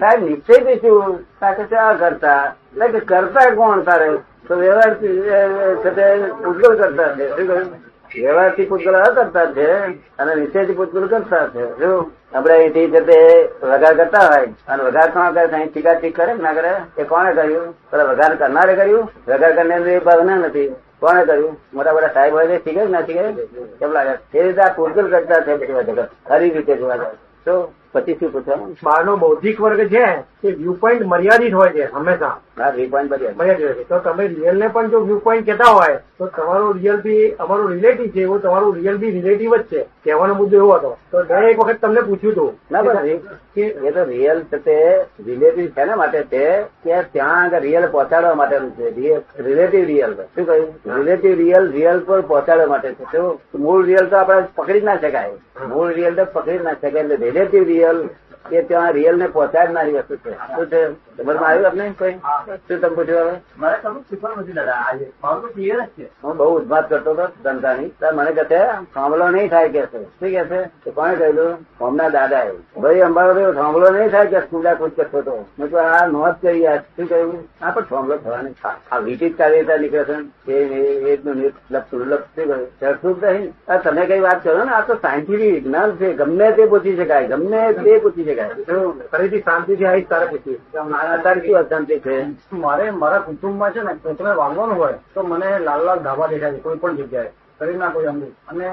સાહેબ નિશ્ચયથી શું? સાથે આ કરતા. એટલે કરતા કોણ તારે? તો વ્યવહારથી એ, એ, પૂતગલ કરતા છે. શું વ્યવહારથી પૂતગલ કરતા છે અને નિશ્ચયથી પૂતગલ કરતા છે. શું? આપણે અહીંથી છે વઘાર કરતા હોય અને વઘાર કોણ કરે? અહીં ટીકા ટીક કરે ના કરે? એ કોણે કર્યું? પેલા વઘાર કરનારે કર્યું? વઘાર કરનાર ભાવના નથી. કોણે કર્યું? મોટા મોટા સાહેબ હોય છે શીખે કે ના કેમ લાગે. તે રીતે આ પૂતગલ કરતા છે ખરી રીતે જોવા જાય. તો પછી શું પૂછવાનું બહારનો બૌદ્ધિક વર્ગ છે તે વ્યૂ પોઈન્ટ મર્યાદિત હોય છે હંમેશા. હા વી પોઈન્ટ બધી મર્યાદિત હોય છે. તો તમે રિયલ ને પણ જો વ્યૂ પોઈન્ટ કહેતા હોય તો તમારું રિયલ બી અમારું રિલેટિવ છે એવું તમારું રિયલ બી રિલેટિવ જ છે. કહેવાનો મુદ્દો એવો હતો. તો મેં એક વખત તમને પૂછ્યું હતું ના કે એ તો રિયલ છે તે રિલેટિવ છે ને માટે છે કે ત્યાં આગળ રિયલ પહોંચાડવા માટેનું છે. રિલેટિવ રિયલ શું કહ્યું? રિલેટિવ રિયલ રિયલ પર પહોંચાડવા માટે છે. મૂળ રિયલ તો આપણે પકડી ના શકાય. મૂળ રિયલ તો પકડી ના શકાય. એટલે રિલેટિવ રિયલ ยน એ ત્યાં રિયલ ને પહોંચાડનારી વસ્તુ છે. શું છે? સમજમાં આવ્યું આપને કોઈ? શું તમે પૂછ્યું હવે? મારે શીખવાનું નથી દાદા. આજે મારું ક્લિયર જ છે. હું બહુ ઉદભાત કરતો હતો ધંધાની. ત્યારે મને કહે થાંભલો નહીં થાય કે છે. શું કે છે? તો કોણે કહ્યું હમણાં દાદા એવું ભાઈ અંબાડો થાંભલો નહીં થાય કે કુંડા કૂદ કરતો હતો. મેં તો આ નોંધ કરી આ શું કહ્યું? આ પણ થાંભલો થવાની આ ચાલી રીતે નીકળે છે એ એકનું લપ શું કહ્યું? ચડતું નહીં. તમે કઈ વાત કરો ને આ તો સાયન્ટિફિક વિજ્ઞાન છે. ગમે તે પૂછી શકાય ગમે તે પૂછી શકાય શું ફરીથી શાંતિથી આવી તારે પૂછ્યું. અત્યારે શું અશાંતિ છે? મારે મારા કુટુંબમાં છે ને કોકને વાગવાનું હોય તો મને લાલ લાલ ધાબા દેખાય છે કોઈ પણ જગ્યાએ. શરીરના કોઈ અંગે અને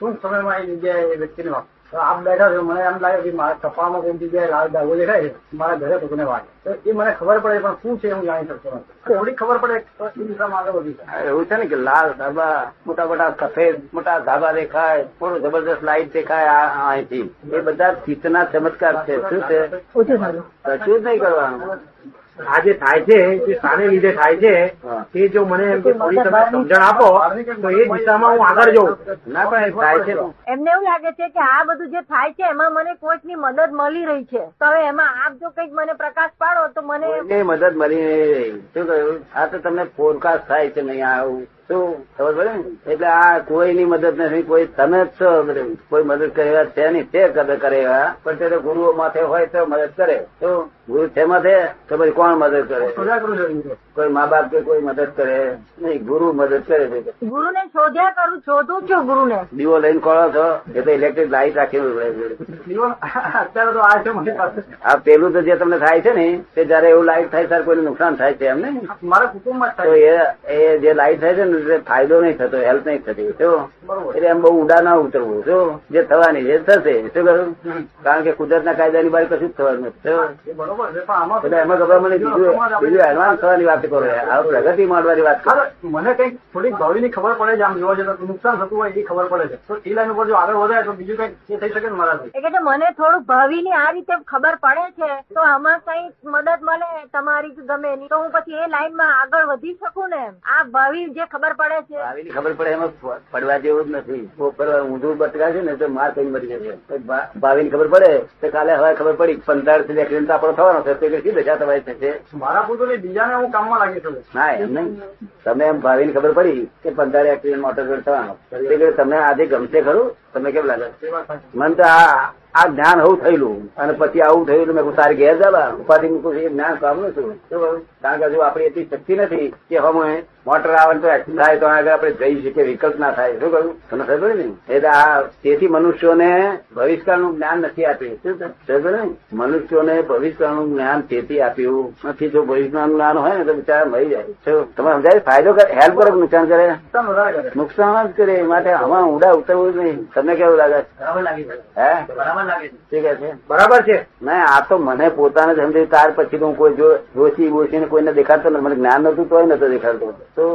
ટૂંક સમયમાં એ જગ્યાએ એ વ્યક્તિને વાગે તો આપ બેઠા છો મને એમ લાગે કે મારા કપાળમાં કોઈ જગ્યાએ લાલ ધાબો દેખાય છે મારા ઘરે કોઈને વાગે. તો એ મને ખબર પડે પણ શું છે હું જાણી શકતો નથી. થોડી ખબર પડે તો એ દિશામાં આગળ વધી એવું છે ને કે લાલ ધાબા મોટા મોટા સફેદ મોટા ધાબા દેખાય થોડું જબરદસ્ત લાઈટ દેખાય અહીંથી. એ બધા ચિત્તના ચમત્કાર છે. શું છે? શું જ નહીં કરવાનું. આ જે થાય છે તે સાને લીધે થાય છે તે જો મને એમ કે થોડી તમે સમજણ આપો તો એ દિશામાં હું આગળ જઉં. ના પણ થાય છે એમને એવું લાગે છે કે આ બધું જે થાય છે એમાં મને કોઈકની મદદ મળી રહી છે. તો હવે એમાં આપ જો કંઈક મને પ્રકાશ પાડો તો મને મદદ મળી નહીં રહી શું કહ્યું? આ તો તમને ફોરકાસ્ટ થાય છે નહીં આવું. શું? ખબર પડે ને? એટલે આ કોઈની મદદ નથી કોઈ તમે જ છો કોઈ મદદ કરે એવા છે નહીં તે કદર કરે એવા. પણ તે ગુરુઓ માથે હોય તો મદદ કરે. શું? ગુરુ છે માથે? તો પછી કોણ મદદ કરે. કોઈ મા બાપ કે કોઈ મદદ કરે? નહીં ગુરુ મદદ કરે છે. ગુરુને શોધ્યા કરું શોધું છું ગુરુને. દીવો લઈને ખોળો છો એ તો ઇલેક્ટ્રિક લાઈટ રાખી હોય અત્યારે તો આ છે આ પેલું તો જે તમને થાય છે ને તે જયારે એવું લાઈટ થાય ત્યારે કોઈને નુકસાન થાય છે એમ ને મારા કુટુંબમાં તો એ જે લાઈટ થાય છે ને તે ફાયદો નહીં થતો હેલ્પ નહીં થતી શું એટલે એમ બહુ ઉડા ના ઉતરવું શું જે થવાની છે થશે. શું કરું? કારણ કે કુદરતના કાયદાની બહાર કશું જ થવાનું નથી એટલે એમાં ગભરામણ. બીજું બીજું એડવાન્સ થવાની વાત કરો આ પ્રગતિ માંડવાની વાત કરો. મને કંઈક થોડીક ભાવિની ખબર પડે છે આમ જોવા જતા નુકસાન થતું હોય એ ખબર પડે છે. તો એ લાઈન ઉપર જો આગળ વધારે તો બીજું કંઈક થઈ શકે ને મારા એટલે મને થોડુંક ભાવિની આ રીતે ખબર પડે છે તો આમાં કઈ મદદ મળે તમારી ગમે એની. તો હું પછી એ લાઈનમાં આગળ વધી શકું ને આ ભાવિ જે ખબર પડે છે? ભાવિની ખબર પડે એમાં પડવા જેવું જ નથી. પડવા ઊંધું બટકા છે ને તો માર કઈ મરી જશે. ભાવિની ખબર પડે તો કાલે હવે ખબર પડી પંદરથી એક્સિડન્ટ આપણો થવાનો છે તે કઈ દશા તમારી થશે? મારા નહીં બીજાને હું કામમાં લાગી છું. ના એમ નહીં. તમે એમ ભાવિની ખબર પડી કે પંદર એક્સિડન્ટ મોટર થવાનો. તમને આજે ગમશે ખરું? તમે કેમ લાગે. મને તો આ આ જ્ઞાન હોવું થયેલું. અને પછી આવું થયેલું મેં તારે ઘેર જવા ઉપાધિ મૂકું છું એ જ્ઞાન કામનું છું. કારણ કે હજુ આપણી એટલી શક્તિ નથી કે હવે મોટર આવે ને તો એક્સિડન્ટ થાય તો આગળ આપણે જઈ શકીએ વિકલ્પ ના થાય. શું કહ્યું? તમને ખબર ને એટલે આ તેથી મનુષ્યોને ભવિષ્યકાળનું જ્ઞાન નથી આપ્યું. શું? ખબર ને મનુષ્યોને ભવિષ્યકાળનું જ્ઞાન તેથી આપ્યું નથી. જો ભવિષ્યકાળનું જ્ઞાન હોય ને તો બિચારા મરી જાય. તમે સમજાય? ફાયદો કરે? હેલ્પ કરો? નુકસાન કરે. નુકસાન કરે જ કરે. એ માટે હવા ઊંડા ઉતરવું જ નહીં. તમને કેવું લાગે? છે? બરાબર છે. હે? બરાબર લાગે છે. છે? બરાબર છે. ના આ તો મને પોતાને સમજાયું. ત્યાર પછી હું કોઈ જોશી બોશી કોઈને દેખાડતો નથી. મને જ્ઞાન નતું તોય નતો દેખાડતો. તો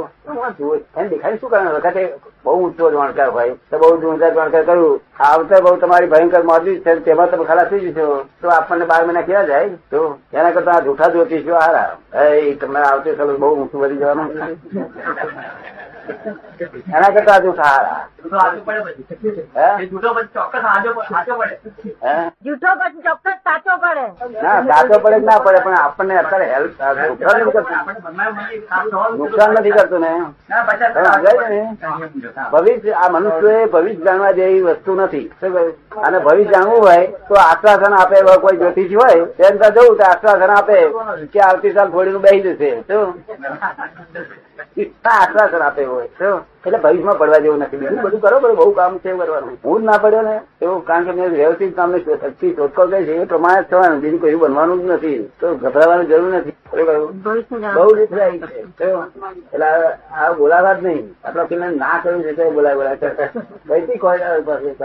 એને દેખાડી શું કરવાનું? વખતે બહુ ઊંચો જાણકાર હોય તો બહુ ઊંચા જાણકાર કર્યું આવતા બહુ તમારી ભયંકર મોદી છે તેમાં તમે ખલાસ થઈ જશો. તો આપણને બાર મહિના ક્યાં જાય. તો એના કરતા આ જૂઠા જ્યોતિષો હારા. એ તમને આવતી બહુ ઊંચું વધી જવાનું. એના કરતા હજુ સારા. જૂઠો જૂઠો પછી ચોક્કસ સાચો પડે. ના સાચો પડે ના પડે પણ આપણને અત્યારે હેલ્પ નુકસાન નથી કરતું. ને? ભવિષ્ય આ મનુષ્ય ભવિષ્ય જાણવા જેવી વસ્તુ નથી. અને ભવિષ્ય જાણવું હોય તો આશ્વાસન આપે એવા કોઈ જ્યોતિષ હોય તેમ ત્યાં જવું તો આશ્વાસન આપે કે આવતી સાલ થોડીનું બેસી જશે. શું? આશ્વાસન આપે હોય એટલે ભવિષ્યમાં પડવા જેવું નથી. બીજું બધું કરો પણ બહુ કામ છે કરવાનું. હું ના પડ્યો ને, એવું કારણ કે મેં વ્યવસ્થિત કામને શક્તિ શોધખોળ કરી છે, એ પ્રમાણે થવાનું. બીજું કોઈ બનવાનું જ નથી. તો ગભરાવાની જરૂર નથી? બહુ રીતરાઈ છે. એટલે આ- બોલાવા જ નહીં. આપડા પેલા ના કર્યું છે તો કઈથી કોઈ પાસે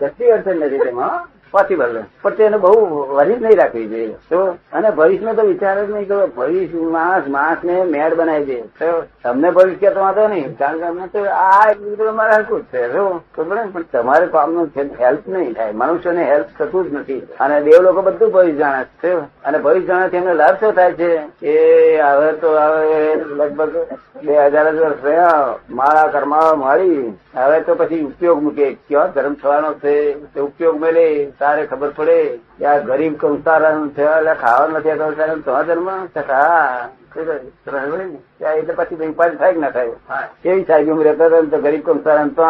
કશી અડચણ નથી તેમાં પોસિબલ પણ તેને બહુ વરી નહીં રાખવી જોઈએ. તો અને ભવિષ્યનો તો વિચાર જ નહીં કરો ભવિષ્ય માણસ માણસ ને મેળ બનાવી દે. તમને ભવિષ્ય કહેતો વાંધો નહીં. કારણ કે આ એક બીજું તો હરકું જ છે. શું? પણ તમારે કામનું હેલ્પ નહીં થાય. મનુષ્યને હેલ્પ થતું જ નથી. અને દેવ લોકો બધું ભવિષ્ય જાણે છે. અને ભવિષ્ય જાણે એમને લાભ શું થાય છે? એ હવે તો હવે લગભગ બે હજાર જ વર્ષ રહ્યા માળા કરમાળા મળી. હવે તો પછી ઉપયોગ મૂકે. ક્યાં ધર્મ થવાનો છે? ઉપયોગ મેલે તારે ખબર પડે કે આ ગરીબ કંસારણ થયા એટલે ખાવા નથી આ કંસારણ તો ધર્મ હા એટલે પછી ઉપાધિ થાય કે ના થાય? કેવી થાય રહેતા હતા ને તો ગરીબ કંસારણ તો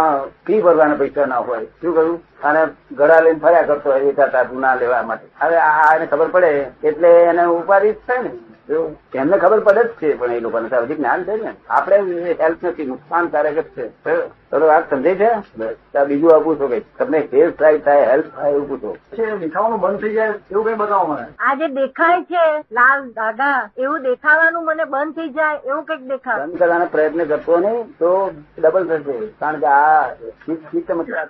ફી ભરવાના પૈસા ના હોય. શું કહ્યું અને ગળા લઈને ફર્યા કરતો હોય વેચાતા ના લેવા માટે. હવે આને ખબર પડે એટલે એને ઉપાધિ થાય ને. એવું. એમને ખબર પડે જ છે પણ એ લોકોને હજી જ્ઞાન છે ને. આપણે હેલ્પ નથી નુકસાનકારક જ છે. બરાબર? તો વાત સમજાય છે? બીજું આપું છો કે તમને હેલ્પ થાય થાય હેલ્પ થાય એવું પૂછો. દેખાવાનું બંધ થઈ જાય એવું કઈ બતાવો મને. આ જે દેખાય છે લાલ દાદા એવું દેખાવાનું મને બંધ થઈ જાય એવું કંઈક દેખાય. બંધ કરવાનો પ્રયત્ન કરતો નહીં તો ડબલ થશે. કારણ કે આ ચિત્ત ચિત્ત ચમત્કાર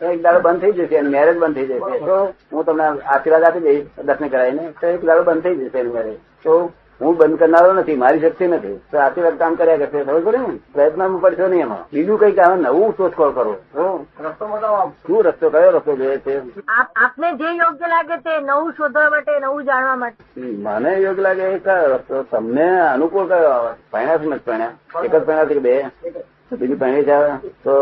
એક દાડો બંધ થઈ જશે મેરેજ બંધ થઈ જશે. તો હું તમને આશીર્વાદ આપી દઈશ દર્શન કરાવીને. તો એક દાડો બંધ થઈ જશે એની મેરેજ તો હું બંધ કરનારો નથી મારી શક્તિ નથી. તો આશીર્વાદ કામ કર્યા કરશે ખબર પડે ને? પ્રયત્ન પડશો નહીં એમાં. બીજું કંઈક આવે નવું શોધખોળ કરો. રસ્તો બતાવો શું રસ્તો કયો રસ્તો જોઈએ છે? આપને જે યોગ્ય લાગે તે નવું શોધવા માટે નવું જાણવા માટે. મને યોગ્ય લાગે એ કયો રસ્તો? તમને અનુકૂળ કયો? આવે પહેણ્યા છે નથી પહેણ્યા? એક જ પહેણ્યા છે કે બે? બીજું પહેણી છે? તો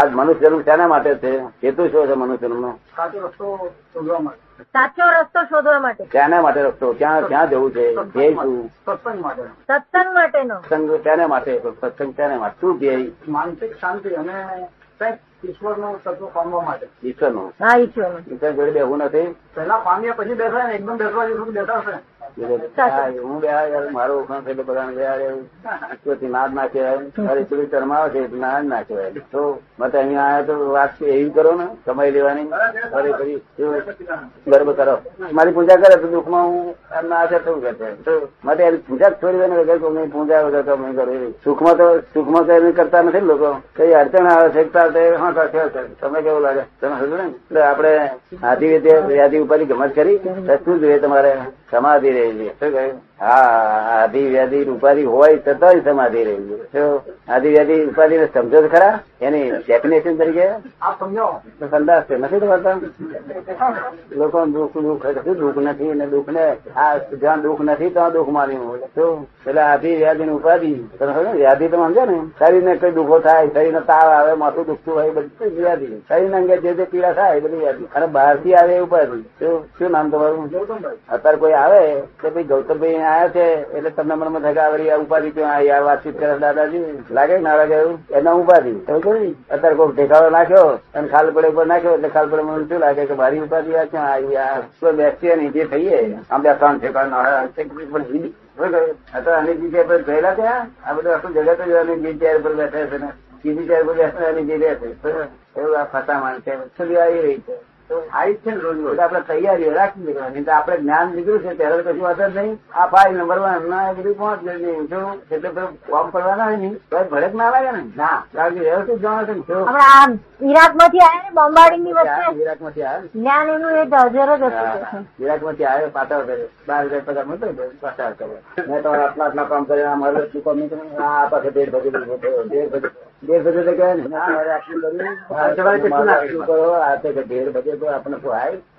આજ મનુષ્ય જન્મ શાના માટે છે? હેતુ શું છે મનુષ્ય જન્મનો સાચો રસ્તો શોધવા માટે. સાચો રસ્તો શોધવા માટે. શાના માટે રસ્તો? ક્યાં ક્યાં જવું છે? ધ્યેય શું? સત્સંગ માટે. સત્સંગ માટેનો. સત્સંગ શાના માટે? સત્સંગ શાના માટે. શું ધ્યેય? માનસિક શાંતિ અને ઈશ્વર ઈશ્વરનું તત્વ પામવા માટે. ઈશ્વરનું. હા ઈશ્વર ઈશ્વર જોડે બેહવું નથી? પહેલા પામ્યા પછી બેસાય ને એકદમ બેસવા જેવું બેસાશે હા, હું બે મારો વખાણ છે બધાને બે યાર નાદ ના કહેવાય અરે પેલું શર્મ છે નાદ ના કહેવાય તો મત અહીંયા આવ્યા તો વાત એવી કરો ને સમય લેવાની. અરે કરી. મારી પૂજા કરે તો દુઃખમાં હું એમના આશા થવું તો માટે એની પૂજા છોડી દે ને વગર કોઈ પૂજા વગર તો નહીં કરું. સુખમાં તો સુખમાં તો એમ કરતા નથી લોકો. કઈ અડચણ આવે છે તમે. કેવું લાગે? તમે સમજો ને? એટલે આપણે હાથી વિદ્યા વ્યાધિ ઉપાધિ ગમત કરી શું જોઈએ તમારે સમાધિ રહી છે શું કહ્યું હા આધિ વ્યાધિ ઉપાધિ હોય છતાંય સમાધિ રહી આધિ વ્યાધિ ઉપાધિ ને સમજો તો ખરા? એની ડેફિનેશન તરીકે? તો સંદાસ છે નથી તમારતા લોકો દુઃખ દુઃખ કશું દુઃખ નથી ને દુઃખ ને? આ જ્યાં દુઃખ નથી ત્યાં દુઃખ માન્યું તો એટલે આધી વ્યાધિ ની ઉપાધિ. વ્યાધિ તો સમજો ને. શરીર ને કઈ દુઃખો થાય શરીર ને તાવ આવે માથું દુખતું હોય બધું વ્યાધિ. શરીર અંગે જે જે પીડા થાય બધી વ્યાધિ. અને બહારથી આવે ઉપાધિ. શું? શું નામ તમારું? અત્યારે કોઈ આવે કે ભાઈ ગૌતમભાઈ આવ્યા છે એટલે તમને મનમાં આ ઉપાધિ ક્યાં? આવી? વાતચીત કરે દાદાજી. લાગે કે ના લાગે એવું? એના ઉપાધિ. અત્યારે કોઈ ઢેકાળો નાખ્યો અને ખાલ પડે ઉપર નાખ્યો એટલે ખાલ પડે મને શું લાગે કે મારી ઉપાધિ આ ક્યાં? આવી આ શું બેસીએ નહીં જે થઈએ? આમ બે ત્રણ ઠેકાણ પણ અત્યારે આની જગ્યા પર ગયેલા ત્યાં આ બધું આખું જગત જ આની જગ્યા ચેર પર બેઠા છે ને. સીધી ચાર પર બેઠા આની જગ્યા છે. એવું આ ફસામણ છે. છોડી આવી રહી છે? આવી છે ને રોજ રોજ. આપણે તૈયારીઓ રાખી દેવાની તો આપણે જ્ઞાન નીકળ્યું છે ત્યારે કશું વાત જ નહીં. આ ફાઇલ નંબર વન ના બધું પહોંચ ગયું શું? એટલે ફોર્મ પડવાના હોય નહીં તો ભડક ના લાગે ને? ના. કારણ કે વ્યવસ્થિત જાણે છે ને ઈરાકમાંથી આવ્યા ને બોમ્બાર્ડિંગની વચ્ચે? વિરાટમાંથી આવ્યા? જ્ઞાન એનું એ હજાર જ હતું વિરાટમાંથી આવ્યો પાછળ કરે બાર હજાર પગાર મળતો તો મેં તમારે આટલા આટલા કામ કર્યા મારું શું કામ નહીં આ પાસે ડેઢ ભગી ડેઢ ભગી દેર બધે તો કહે ને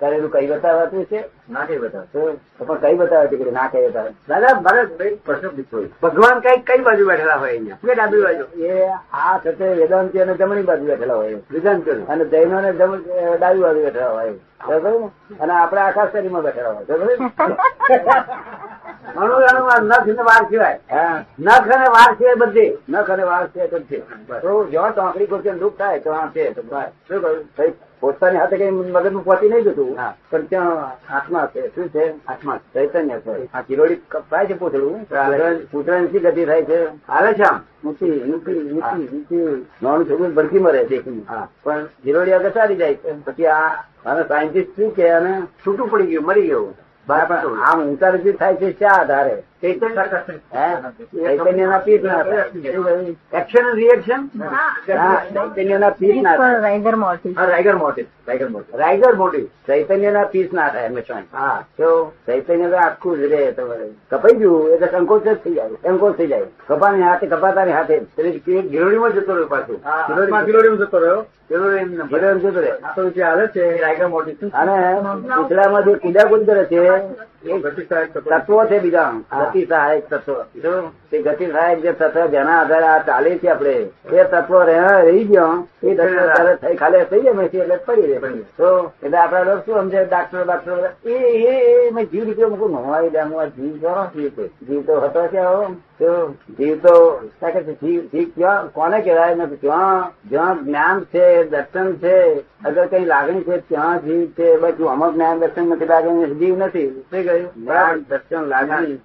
કરેલું કઈ બતાવાતું છે? ના કઈ બતાવો પણ કઈ બતાવે છે ના કઈ બતાવે દાદા મારે પ્રશ્ન પૂછવો ભગવાન કઈ કઈ બાજુ બેઠેલા હોય અહીંયા? કે ડાબી બાજુ? એ આ સાથે વેદાંતિ અને જમણી બાજુ બેઠેલા હોય. વેદાંતો અને જૈનો ને ડાબી બાજુ બેઠેલા હોય? અને આપણે આખા શરીરમાં બેઠેલા હોય. નખ ને વાર સિવાય. હા. નખ અને વાર સિવાય બધી. નખ અને વાળ સિવાય તો છે. તો જ્યાં ચોકડી ખુરશી દુઃખ થાય તો આ છે. તો શું કહ્યું? પોતાની હાથે કઈ મગજમાં પહોંચી નહીં જતું. પણ ત્યાં આત્મા છે. શું છે? આત્મા. ચૈતન્ય છે. આ ચિરોડી કપાય છે પૂતળું? પૂતળાની શી ગતિ થાય છે? હાલે છે આમ. ઊંચી ઊંચી ઊંચી ઊંચી નાનું છોકરું ભડકી મરે છે. હા. પણ જીરોડી આગળ સારી જાય છે. પછી આ અને સાયન્ટિસ્ટ શું કે અને છૂટું પડી ગયું મરી ગયું. આમ ઊંચા રજી થાય છે શા આધારે? ચૈતન્યના પીઠ ના? એક્શન રિએક્શન ના ચૈતન્યના પીઠ ના રાઇગર રાઇગર ચૈતન્યના પીસ ના થાય હંમેશા હા તો ચૈતન્ય તો આખું જ રે તમારે કપાઈ ગયું એટલે સંકોચ જ થઈ જાય સંકોચ થઈ જાય કપાની હાથે કપાતાની હાથે એટલે ગિરોડીમાં જતો રહ્યો પાછું. ગિરોડીમાં જતો રહ્યો ગિરોડી જતો ઘરે એમ જતું રહે. આ તો જે હાલે છે રાઇગર મોટી શું અને જે કુદાકુદ કરે છે તત્વો. છે બીજા. ગતિ સહાયક તત્વો. તે ગતિ સહાયક જે તત્વ જેના આધારે આ ચાલે છે આપડે એ તત્વો રહી ગયો એ તત્વો થઈ ખાલી થઈ જાય એટલે પડી રહે. તો એટલે આપડા લોકો શું સમજે ડાક્ટર ડાક્ટર એ એ મેં જીવ નીકળ્યો મૂકું નવાઈ દે હું આ જીવ ક્યાંનો જીવ તો હતો ક્યાં તો જીવ તો કે જીવ જીવ ક્યાં કોને કહેવાય? નથી ક્યાં જ્યાં જ્ઞાન છે દર્શન છે અગર કઈ લાગણી છે ત્યાં જીવ છે. બાકી અમુક જ્ઞાન દર્શન નથી લાગણી જીવ નથી. કહ્યું દર્શન લાગણી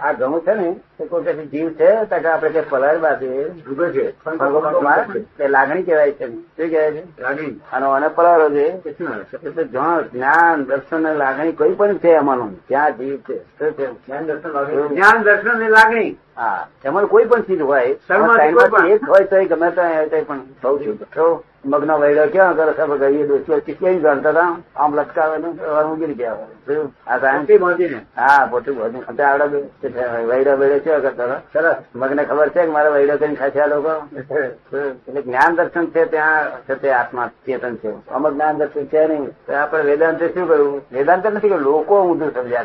આ ઘઉં છે ને તે કોઈ જીવ છે તો કે કે બાજુ ઊભો છે. ભગવાન તે લાગણી કહેવાય છે. શું કહેવાય છે? લાગણી. અને અને પલારો છે? એટલે જ્યાં જ્ઞાન દર્શન અને લાગણી કોઈ પણ છે એમાંનું ત્યાં જીવ છે. શું છે? જ્ઞાન દર્શન લાગણી. જ્ઞાન દર્શન અને લાગણી. હા એમાં કોઈ પણ ચીજ હોય. એક હોય તો ગમે તો હોય તો પણ તો મગનો વૈડો ક્યાં કરે સબ કરીએ દોસ્તો ક્યાંય જાણતા હતા આમ લટકાવે ને ઊંઘી ગયા આ સાયન્સ? મોટી બાંધીને હા પોતું બધું અત્યારે આવડે વૈડા વૈડે કેવા કરતા હતા? સરસ. મગને ખબર છે કે મારા વૈડો કરીને ખાશે આ લોકો? એટલે જ્ઞાન દર્શન છે ત્યાં છે તે આત્મા ચેતન છે. અમુક જ્ઞાન દર્શન છે નહીં. આપણે વેદાંતે શું કહ્યું વેદાંત નથી કે લોકો ઊંધું સમજ્યા.